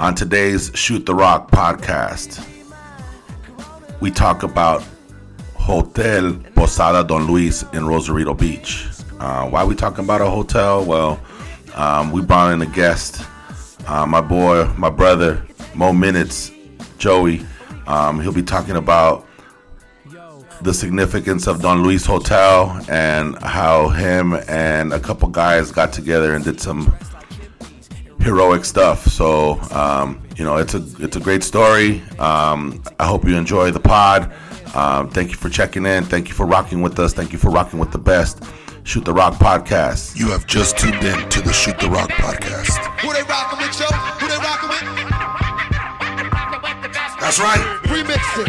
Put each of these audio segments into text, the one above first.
On today's Shoot the Rock podcast, we talk about Hotel Posada Don Luis in Rosarito Beach. Uh, why are we talking about a hotel? Well, um, we brought in a guest, uh, my boy, my brother, Mo Minutes, Joey. Um, he'll be talking about the significance of Don Luis Hotel and how him and a couple guys got together and did some heroic stuff. So um, you know, it's a it's a great story. Um, I hope you enjoy the pod. Um, thank you for checking in. Thank you for rocking with us. Thank you for rocking with the best. Shoot the Rock podcast. You have just tuned in to the Shoot the Rock podcast. Who they rockin' with, Joe? Who they rockin' with? That's right. Remix it.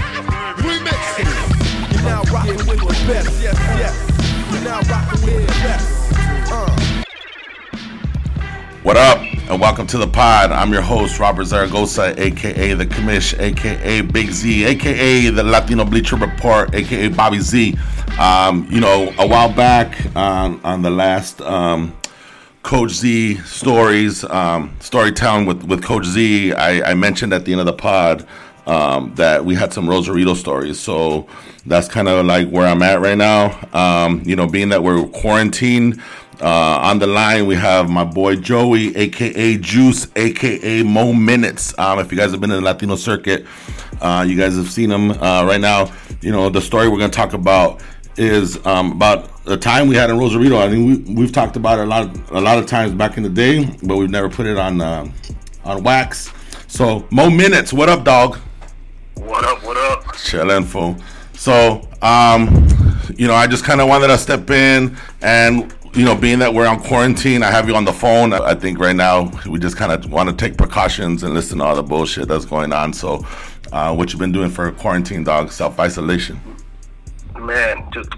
Remix it. You're now rocking with the best. Yes, yes. You're now rockin' with the best. Uh. What up? And welcome to the pod. I'm your host, Robert Zaragoza, aka The Commish, aka Big Z, aka The Latino Bleacher Report, aka Bobby Z. Um, you know, a while back on, on the last um, Coach Z stories, um, storytelling with, with Coach Z, I, I mentioned at the end of the pod um, that we had some Rosarito stories. So that's kind of like where I'm at right now. Um, you know, being that we're quarantined. Uh, on the line, we have my boy Joey, aka Juice, aka Mo Minutes. Um, if you guys have been in the Latino circuit, uh, you guys have seen him uh, right now. You know, the story we're going to talk about is um, about the time we had in Rosarito. I think we, we've talked about it a lot, a lot of times back in the day, but we've never put it on uh, on wax. So, Mo Minutes, what up, dog? What up? What up? Chilling, fool. So, um, you know, I just kind of wanted to step in and, you know, being that we're on quarantine, I have you on the phone. I think right now we just kind of want to take precautions and listen to all the bullshit that's going on. So, uh, what you been doing for quarantine, dog? Self isolation. Man, just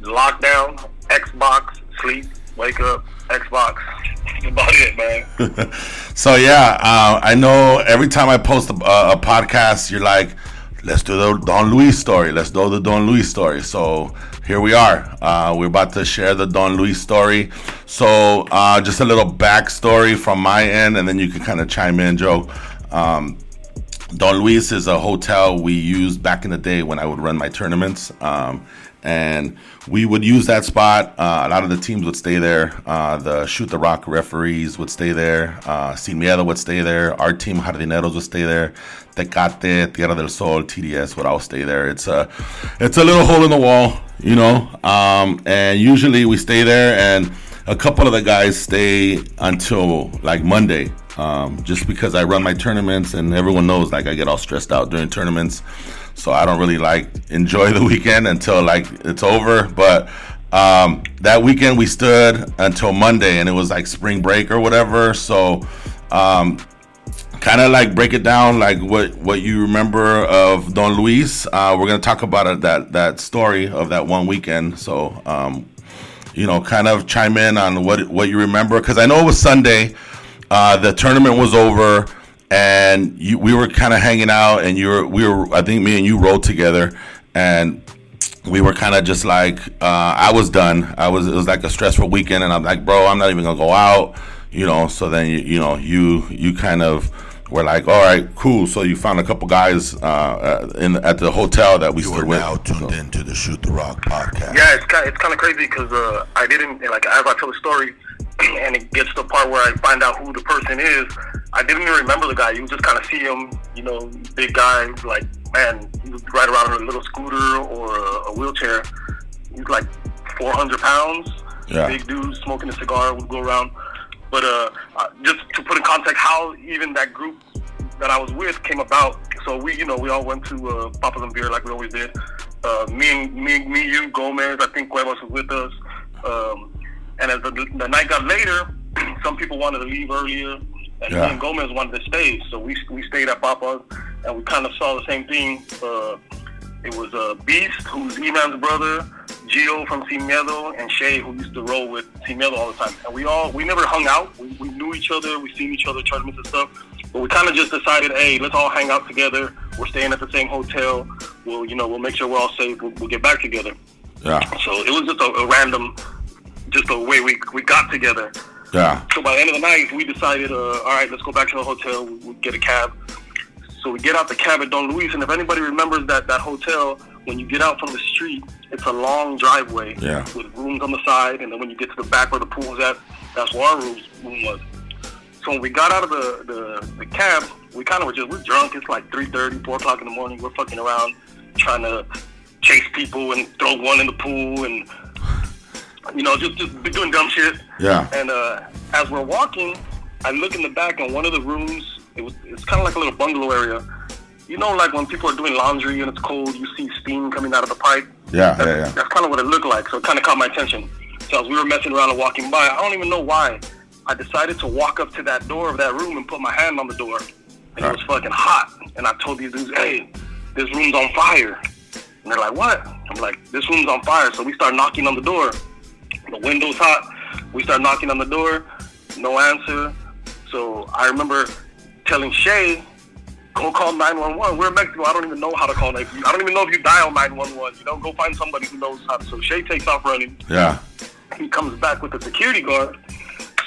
lockdown, Xbox, sleep, wake up, Xbox. That's about it, man. So yeah, uh, I know every time I post a, a podcast, you're like, "Let's do the Don Luis story. Let's do the Don Luis story." So here we are. Uh, we're about to share the Don Luis story. So uh, just a little backstory from my end, and then you can kind of chime in, Joe. Um, Don Luis is a hotel we used back in the day when I would run my tournaments. Um, and we would use that spot. Uh, a lot of the teams would stay there. Uh, the Shoot the Rock referees would stay there. Uh, Sin Miedo would stay there. Our team, Jardineros, would stay there. Tecate, Tierra del Sol, TDS would all stay there. It's a, it's a little hole in the wall, you know. Um, and usually we stay there, and a couple of the guys stay until like Monday um, just because I run my tournaments and everyone knows like I get all stressed out during tournaments. So I don't really like enjoy the weekend until like it's over. But um, that weekend we stood until Monday and it was like spring break or whatever. So um, kind of like break it down like what what you remember of Don Luis. Uh, we're gonna talk about it, that that story of that one weekend. So um, you know, kind of chime in on what what you remember because I know it was Sunday. Uh, the tournament was over, and you, we were kind of hanging out, and you were we were I think me and you rode together, and we were kind of just like uh, I was done. I was it was like a stressful weekend, and I'm like, bro, I'm not even gonna go out, you know. So then you you know you you kind of were like, all right, cool. So you found a couple guys uh, in at the hotel that we You stood are with. now tuned in to the Shoot the Rock podcast. Yeah, it's kind it's kind of crazy because uh, I didn't like as I tell the story, and it gets to the part where I find out who the person is. I didn't even remember the guy. You just kind of see him, you know, big guy, like man, he was right around in a little scooter or a, a wheelchair. He's like 400 pounds. Yeah. Big dude smoking a cigar would go around. But uh, uh, just to put in context, how even that group that I was with came about. So we, you know, we all went to uh, Papa's and Beer like we always did. Uh, me and me, me, you, Gomez. I think Cuevas was with us. Um, and as the, the night got later, some people wanted to leave earlier, and Yeah. me Gomez wanted to stay. So we we stayed at Papa's, and we kind of saw the same thing. Uh, it was uh, Beast, who's Eman's brother, Gio from Sin Miedo, and Shay, who used to roll with Sin Miedo all the time. And we all, we never hung out. We, we knew each other. We seen each other tournaments and stuff. But we kind of just decided, hey, let's all hang out together. We're staying at the same hotel. We'll, you know, we'll make sure we're all safe. We'll, we'll get back together. Yeah. So it was just a, a random, just the way we we got together. Yeah. So by the end of the night, we decided, uh, all right, let's go back to the hotel. We, we get a cab. So we get out the cab at Don Luis, and if anybody remembers that that hotel, when you get out from the street, it's a long driveway Yeah. with rooms on the side, and then when you get to the back where the pool's at, that's where our room, room was. So when we got out of the, the, the cab, we kind of were just, we're drunk. It's like 3.30, 4 o'clock in the morning. We're fucking around trying to chase people and throw one in the pool and, you know, just, just doing dumb shit. Yeah. And uh, as we're walking, I look in the back and one of the rooms, it was, it's kind of like a little bungalow area. You know, like when people are doing laundry and it's cold, you see steam coming out of the pipe. Yeah, That's, yeah, yeah. that's kind of what it looked like. So it kind of caught my attention. So as we were messing around and walking by, I don't even know why, I decided to walk up to that door of that room and put my hand on the door. And it was fucking hot. And I told these dudes, hey, this room's on fire. And they're like, what? I'm like, this room's on fire. So we start knocking on the door. The window's hot. We start knocking on the door. No answer. So I remember telling Shay, go call 911. We're in Mexico. I don't even know how to call 911. I don't even know if you dial 911. You know, go find somebody who knows how to. So Shay takes off running. Yeah. He comes back with the security guard.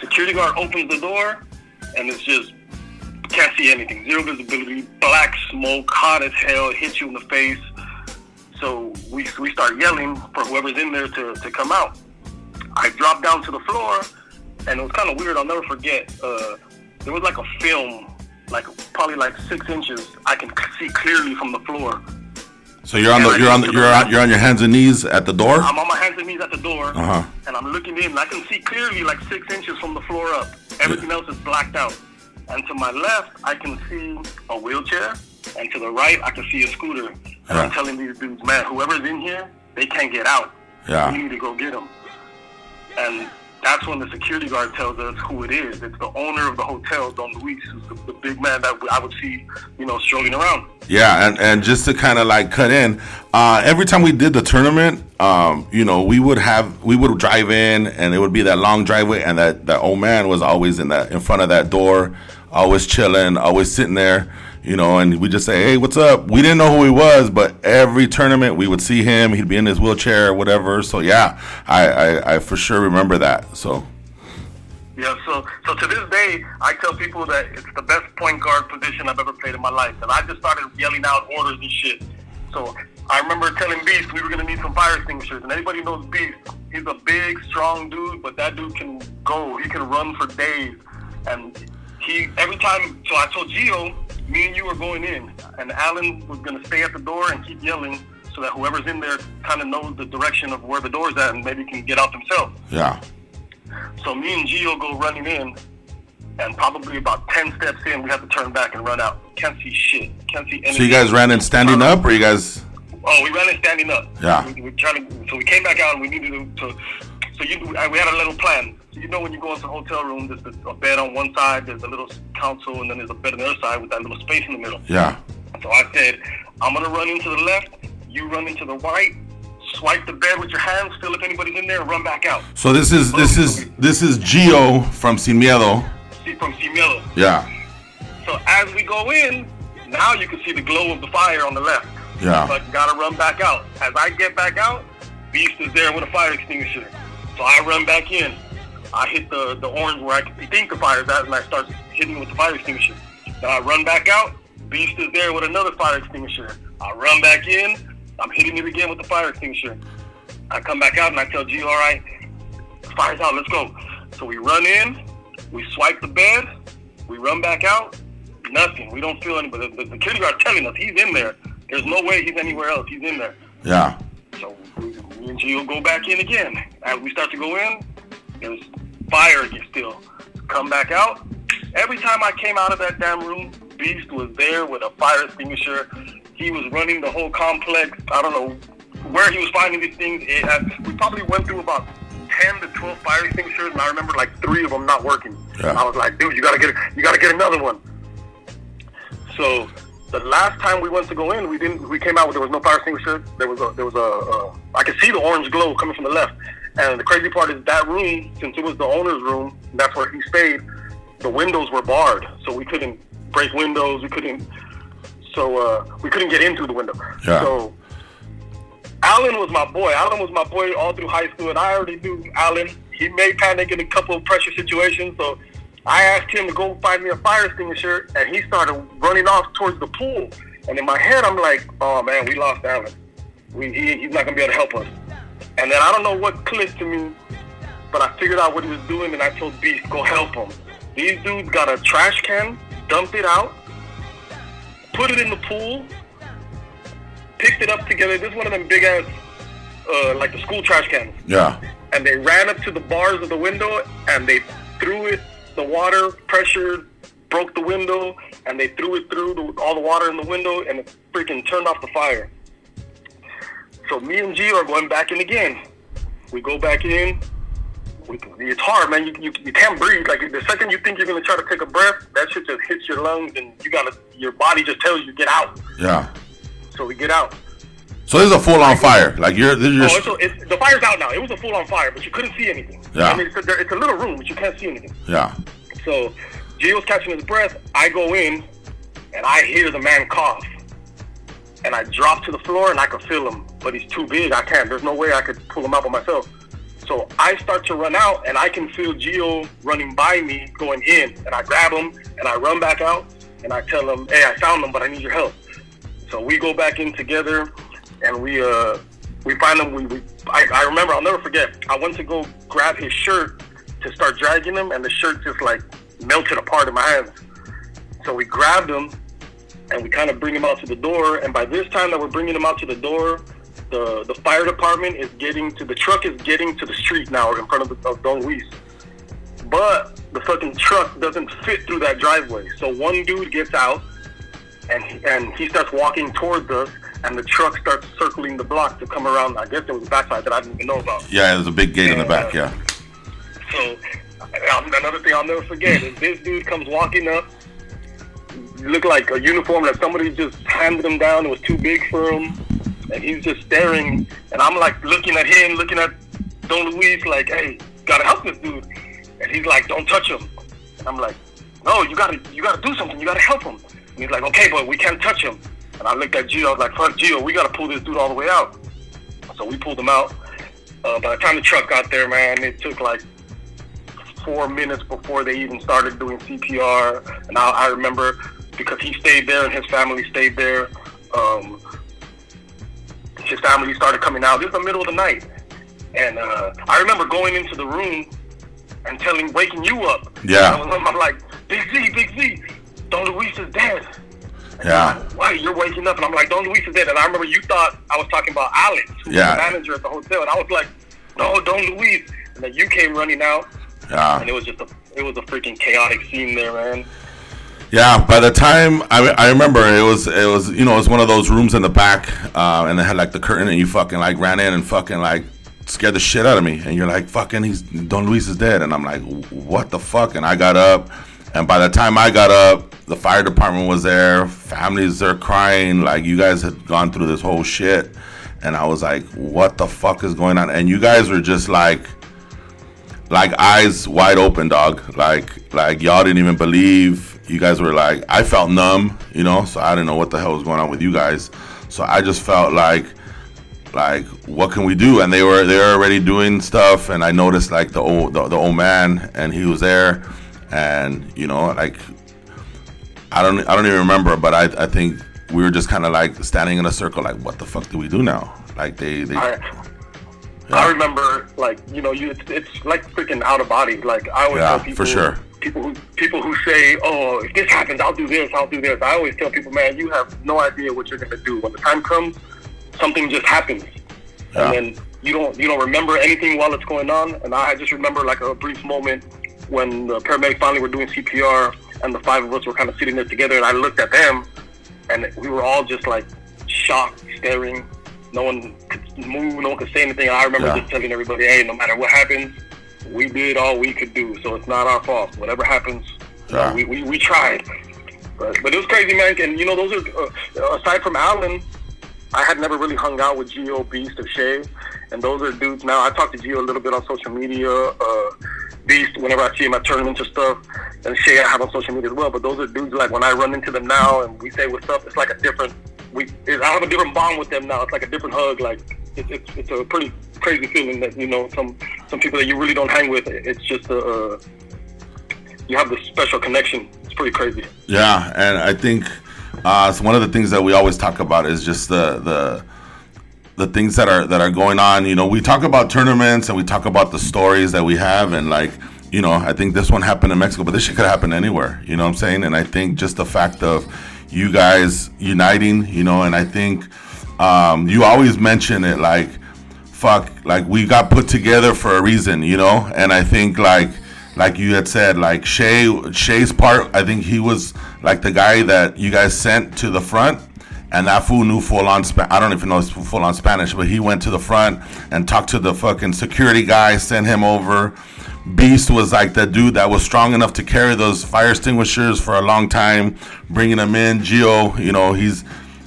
Security guard opens the door, and it's just can't see anything. Zero visibility, black smoke, hot as hell, hits you in the face. So we we start yelling for whoever's in there to, to come out. I dropped down to the floor, and it was kind of weird. I'll never forget. Uh, there was like a film, like probably like six inches. I can see clearly from the floor. So you're on the you're on the, you're on, you're on your hands and knees at the door. I'm on my hands and knees at the door, Uh-huh. and I'm looking in. And I can see clearly like six inches from the floor up. Everything else is blacked out. And to my left, I can see a wheelchair, and to the right, I can see a scooter. And I'm telling these dudes, man, whoever's in here, they can't get out. Yeah. We need to go get them. And that's when the security guard tells us who it is. It's the owner of the hotel, Don Luis, who's the, the big man that I would see, you know, strolling around. Yeah, and, and just to kind of like cut in, uh, every time we did the tournament, um, you know, we would have we would drive in, and it would be that long driveway, and that that old man was always in that in front of that door, always chilling, always sitting there, you know, and we just say, hey, what's up? We didn't know who he was, but every tournament we would see him. He'd be in his wheelchair or whatever. So yeah, I I, I for sure remember that. So Yeah, so so to this day, I tell people that it's the best point guard position I've ever played in my life. And I just started yelling out orders and shit. So I remember telling Beast we were gonna need some fire extinguishers. And anybody knows Beast, he's a big, strong dude, but that dude can go. He can run for days. And he every time. So I told Gio, me and you are going in, and Alan was gonna stay at the door and keep yelling. So that whoever's in there kind of knows the direction of where the door's at and maybe can get out themselves. yeah, So me and Gio go running in, and probably about ten steps in, we have to turn back and run out. Can't see shit. Can't see anything. so you guys ran in standing uh-huh. up, or you guys? Oh, we ran in standing up. Yeah. We, we trying to. So we came back out, and we needed to. to so you, we had a little plan. So you know when you go into a hotel room, there's a bed on one side, there's a little console, and then there's a bed on the other side with that little space in the middle. Yeah, So I said, I'm gonna run into the left, you run into the right, swipe the bed with your hands, feel if anybody's in there, run back out. So this is this is this is Gio from Sin Miedo. See from Sin Miedo. Yeah, So as we go in, now you can see the glow of the fire on the left. Yeah. But gotta run back out. As I get back out, Beast is there with a fire extinguisher. So I run back in. I hit the, the orange where I can think the and I start hitting with the fire extinguisher. Then I run back out. Beast is there with another fire extinguisher. I run back in. I'm hitting it again with the fire extinguisher. I come back out and I tell G, all right, fire's out, let's go. So we run in, we swipe the bed, we run back out, nothing. We don't feel anybody. The, the security guard telling us he's in there. There's no way he's anywhere else. He's in there. yeah, So we, me and Gio go back in again. As we start to go in, there's fire again still. Come back out. Every time I came out of that damn room, Beast was there with a fire extinguisher. He was running the whole complex. I don't know where he was finding these things. It, uh, we probably went through about 10 to 12 fire extinguishers, and I remember like three of them not working. Yeah. I was like, dude, you gotta get, you gotta get another one. So the last time we went to go in, we didn't. We came out with there was no fire extinguisher. There was a there was a. Uh, I could see the orange glow coming from the left. And the crazy part is that room, since it was the owner's room, that's where he stayed. The windows were barred, so we couldn't break windows. We couldn't. So uh, we couldn't get into the window. Yeah. So Alan was my boy. Alan was my boy all through high school, and I already knew Alan. he may panic in a couple of pressure situations. So I asked him to go find me a fire extinguisher, and he started running off towards the pool. And in my head, I'm like, oh man, we lost Alan. We, he, he's not gonna be able to help us. And then I don't know what clicked to me, but I figured out what he was doing, and I told Beast, go help him. These dudes got a trash can, dumped it out, put it in the pool, picked it up together. This is one of them big ass, uh, like the school trash cans. Yeah. And they ran up to the bars of the window and they threw it, the water pressure broke the window and they threw it through the, all the water in the window and it freaking turned off the fire. So me and G are going back in again. We go back in. We, it's hard, man. You, you, you can't breathe. Like the second you think you're gonna try to take a breath, that shit just hits your lungs, and you gotta. Your body just tells you get out. Yeah. So we get out. So this is a full on fire. Like you're, you're Oh, it's a, it's, the fire's out now. It was a full on fire, but you couldn't see anything. Yeah. I mean, it's a, it's a little room, but you can't see anything. yeah. So Gio's catching his breath. I go in, and I hear the man cough. And I drop to the floor, and I can feel him, but he's too big. I can't. There's no way I could pull him out by myself. So I start to run out, and I can feel Gio running by me, going in. And I grab him, and I run back out, and I tell him, "Hey, I found him, but I need your help." So we go back in together, and we uh we find him. We, we I, I remember. I'll never forget. I went to go grab his shirt to start dragging him, and the shirt just like melted apart in my hands. So we grabbed him, and we kind of bring him out to the door. And by this time that we're bringing him out to the door, the the fire department is getting to the truck is getting to the street now in front of, the, of Don Luis. But the fucking truck doesn't fit through that driveway. So one dude gets out, and he, and he starts walking towards us, and the truck starts circling the block to come around. I guess there was a backside that I didn't even know about. Yeah. There's a big gate in the back. Yeah. So um, another thing I'll never forget is this dude comes walking up, looked like a uniform that somebody just handed him down. It was too big for him, and he's just staring. And I'm like looking at him, looking at Don Luis, like, "Hey, gotta help this dude." And he's like, "Don't touch him." And I'm like, "No, you gotta, you gotta do something. You gotta help him." And he's like, "Okay, but we can't touch him." And I looked at Gio. I was like, "Fuck, Gio, we gotta pull this dude all the way out." So we pulled him out. Uh, by the time the truck got there, man, it took like four minutes before they even started doing CPR. And I, I remember because he stayed there and his family stayed there. Um, his family started coming out. This is the middle of the night, and uh, I remember going into the room and telling, waking you up. Yeah. And I'm, like, Big Z, Big Z, Don Luis is dead. And Yeah. like, Why you're waking up? And I'm like, Don Luis is dead. And I remember you thought I was talking about Alex, who Yeah. was the manager at the hotel, and I was like, No, Don Luis. And then you came running out, Yeah. and it was just a it was a freaking chaotic scene there, man. Yeah, by the time I, I remember it was it was you know it was one of those rooms in the back, uh, and they had like the curtain, and you fucking like ran in and fucking like scared the shit out of me, and you're like fucking he's Don Luis is dead, and I'm like what the fuck, and I got up, and by the time I got up, the fire department was there, families are crying, like you guys had gone through this whole shit, and I was like what the fuck is going on, and you guys were just like like eyes wide open, dog. Like like y'all didn't even believe. You guys were like, I felt numb, you know. So I didn't know what the hell was going on with you guys. So I just felt like like what can we do? And they were they were already doing stuff. And I noticed like the old the, the old man, and he was there, and you know like I don't I don't even remember, but I I think we were just kind of like standing in a circle, like what the fuck do we do now? Like they they. I, I remember, like you know, you it's, it's like freaking out of body. Like I always Yeah, tell for sure. People who people who say, "Oh, if this happens, I'll do this, I'll do this." I always tell people, man, you have no idea what you're gonna do when the time comes. Something just happens, Yeah. and then you don't you don't remember anything while it's going on. And I just remember like a brief moment when the paramedics finally were doing CPR, and the five of us were kind of sitting there together, and I looked at them, and we were all just like shocked, staring. No one could move, no one could say anything. And I remember Yeah. just telling everybody, "Hey, no matter what happens, we did all we could do, so it's not our fault. Whatever happens, know, we, we we tried." But, but it was crazy, man. And you know, those are uh, aside from Alan, I had never really hung out with Gio, Beast, or Shay, and those are dudes. Now I talk to Gio a little bit on social media. Uh, Beast, whenever I see him at tournaments and stuff, and Shay I have on social media as well. But those are dudes like when I run into them now and we say what's up, it's like a different. We I have a different bond with them now. It's like a different hug. Like it's, a pretty crazy feeling that you know some some people that you really don't hang with. It's just a you have this special connection. It's pretty crazy. Yeah, and I think uh, it's one of the things that we always talk about is just the the the things that are that are going on. You know, we talk about tournaments and we talk about the stories that we have, and like you know, I think this one happened in Mexico, but this shit could happen anywhere. You know what I'm saying? And I think just the fact of you guys uniting, you know, and I think um, you always mention it like fuck, like we got put together for a reason, you know, and I think like like you had said, like Shay Shay's part, I think he was like the guy that you guys sent to the front. And that fool knew full on I don't even know it's full on Spanish, but he went to the front and talked to the fucking security guy, sent him over. Beast was like the dude that was strong enough to carry those fire extinguishers for a long time, bringing them in. Gio, you know, he's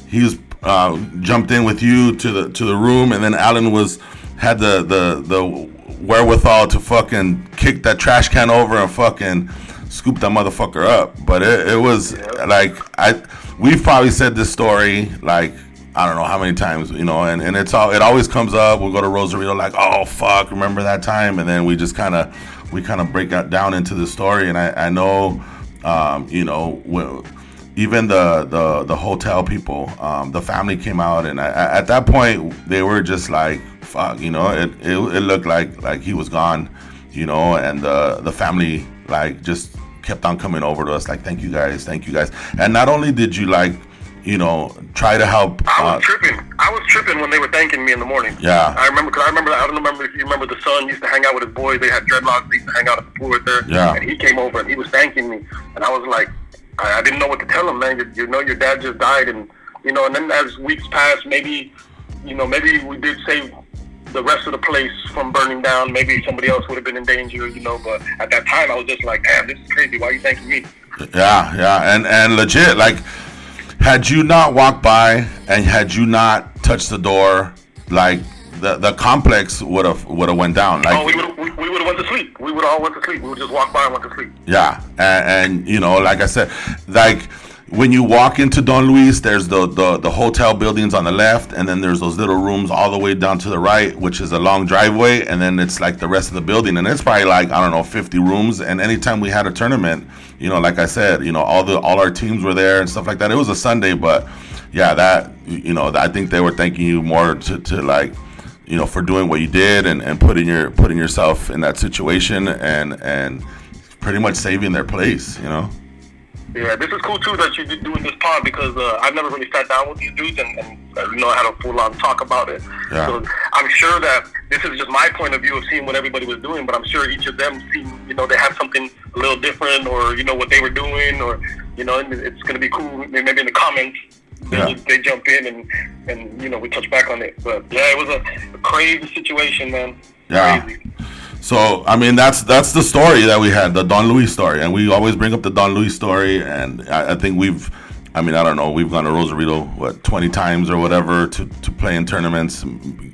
he's uh, jumped in with you to the to the room, and then Alan was had the the the wherewithal to fucking kick that trash can over and fucking scoop that motherfucker up. But it, it was like I we've probably said this story like I don't know how many times, you know, and, and it's all it always comes up. We'll go to Rosarito like, oh fuck, remember that time? And then we just kind of we kind of break out down into the story. And I, I know, um, you know, when, even the, the the hotel people, um, the family came out, and I, at that point they were just like, fuck, you know, it, it it looked like like he was gone, you know, and the the family like just kept on coming over to us like, thank you guys, thank you guys. And not only did you like you know, try to help. I was Uh, tripping. I was tripping when they were thanking me in the morning. Yeah. I remember because I remember. I don't remember if you remember the son used to hang out with his boys. They had dreadlocks. They used to hang out at the pool right there. Yeah. And he came over and he was thanking me, and I was like, I, I didn't know what to tell him, man. You, you know, your dad just died, and you know. And then as weeks passed, maybe, you know, maybe we did save the rest of the place from burning down. Maybe somebody else would have been in danger, you know. But at that time, I was just like, damn, this is crazy. Why are you thanking me? Yeah, yeah, and and legit, like, had you not walked by and had you not touched the door, like the the complex would have would have went down. Like, Oh, we would all went to sleep. We would just walk by and went to sleep. Yeah, and, and you know, like I said, like when you walk into Don Luis, there's the, the the hotel buildings on the left, and then there's those little rooms all the way down to the right, which is a long driveway, and then it's like the rest of the building, and it's probably like I don't know, 50 rooms. And anytime we had a tournament, you know, like I said, you know, all the all our teams were there and stuff like that. It was a Sunday, but yeah, that you know, I think they were thanking you more to, to like you know for doing what you did and, and putting your putting yourself in that situation and and pretty much saving their place you know Yeah, this is cool too that you did doing this pod because uh, I've never really sat down with these dudes and, and uh, you know had a full on talk about it. Yeah. So I'm sure that this is just my point of view of seeing what everybody was doing, but I'm sure each of them seen you know they have something a little different or you know what they were doing or you know it's gonna be cool maybe in the comments. They, Yeah. they jump in and, and you know we touch back on it, but yeah, it was a, a crazy situation, man. Yeah. Crazy. so i mean that's that's the story that we had the don luis story and we always bring up the don luis story and i, I think we've i mean i don't know we've gone to rosarito what 20 times or whatever to, to play in tournaments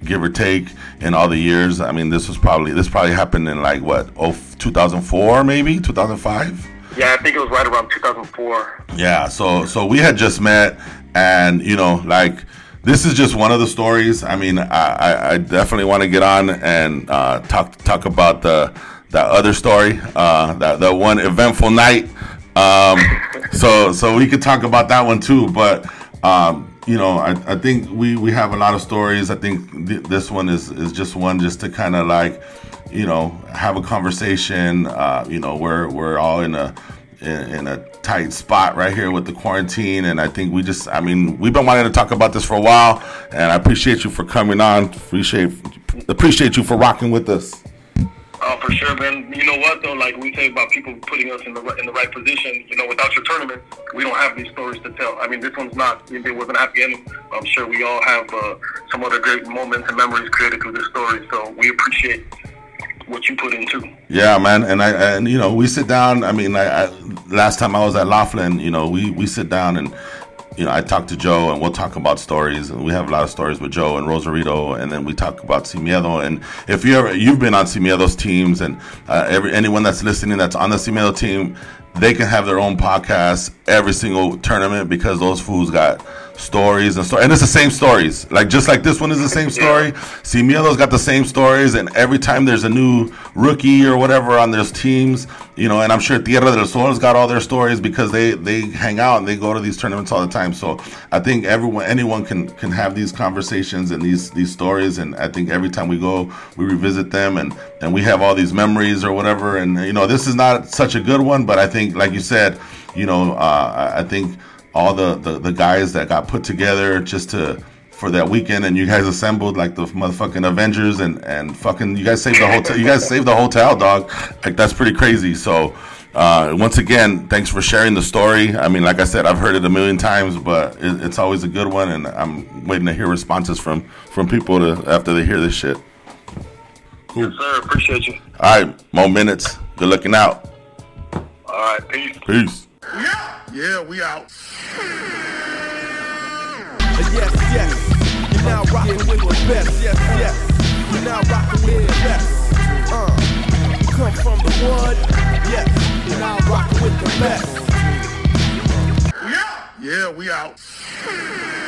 give or take in all the years i mean this was probably this probably happened in like what oh 2004 maybe 2005 Yeah, I think it was right around 2004. Yeah, so so we had just met, and you know, like this is just one of the stories. I mean, I, I, I definitely want to get on and uh, talk talk about the that other story, uh, that that one eventful night. Um, so so we could talk about that one too. But um, you know, I, I think we we have a lot of stories. I think th- this one is is just one just to kind of like you know have a conversation. Uh, you know, we're we're all in a in, in a tight spot right here with the quarantine and i think we just i mean we've been wanting to talk about this for a while and i appreciate you for coming on appreciate appreciate you for rocking with us Oh, for sure, man. You know what though? Like we say about people putting us in the in the right position. You know, without your tournament, we don't have these stories to tell. I mean, this one's not. It wasn't happy ending. I'm sure we all have uh, some other great moments and memories created through this story. So we appreciate what you put into. yeah man and i and you know we sit down i mean I, I last time i was at laughlin you know we we sit down and you know, I talk to Joe and we'll talk about stories, and we have a lot of stories with Joe and Rosarito, and then we talk about Sin Miedo. And if you ever you've been on Sin Miedo's teams, and uh, every anyone that's listening that's on the Sin Miedo team, they can have their own podcast every single tournament because those fools got stories and story, and it's the same stories. Like just like this one is the same story. Sin Miedo's got the same stories, and every time there's a new rookie or whatever on those teams, you know, and I'm sure Tierra del Sol's got all their stories because they they hang out and they go to these tournaments all the time. So I think everyone, anyone can can have these conversations and these these stories, and I think every time we go, we revisit them and and we have all these memories or whatever. And you know, this is not such a good one, but I think, like you said, you know, uh, I think all the, the the guys that got put together just to for that weekend and you guys assembled like the motherfucking Avengers and and fucking you guys saved the hotel you guys saved the hotel dog. Like that's pretty crazy. So uh, once again thanks for sharing the story. I mean like I said I've heard it a million times but it, it's always a good one and I'm waiting to hear responses from from people to after they hear this shit. Yes, sir. Appreciate you. all right. Mo Minutes. Good looking out. All right. Peace. peace Yeah, Yeah, we out. Yes, yes. You're now rocking with the best. Yes, yes. You're now rocking with the best. Uh, come from the wood. Yes. You're now rocking with the best. Yeah. Yeah, we out.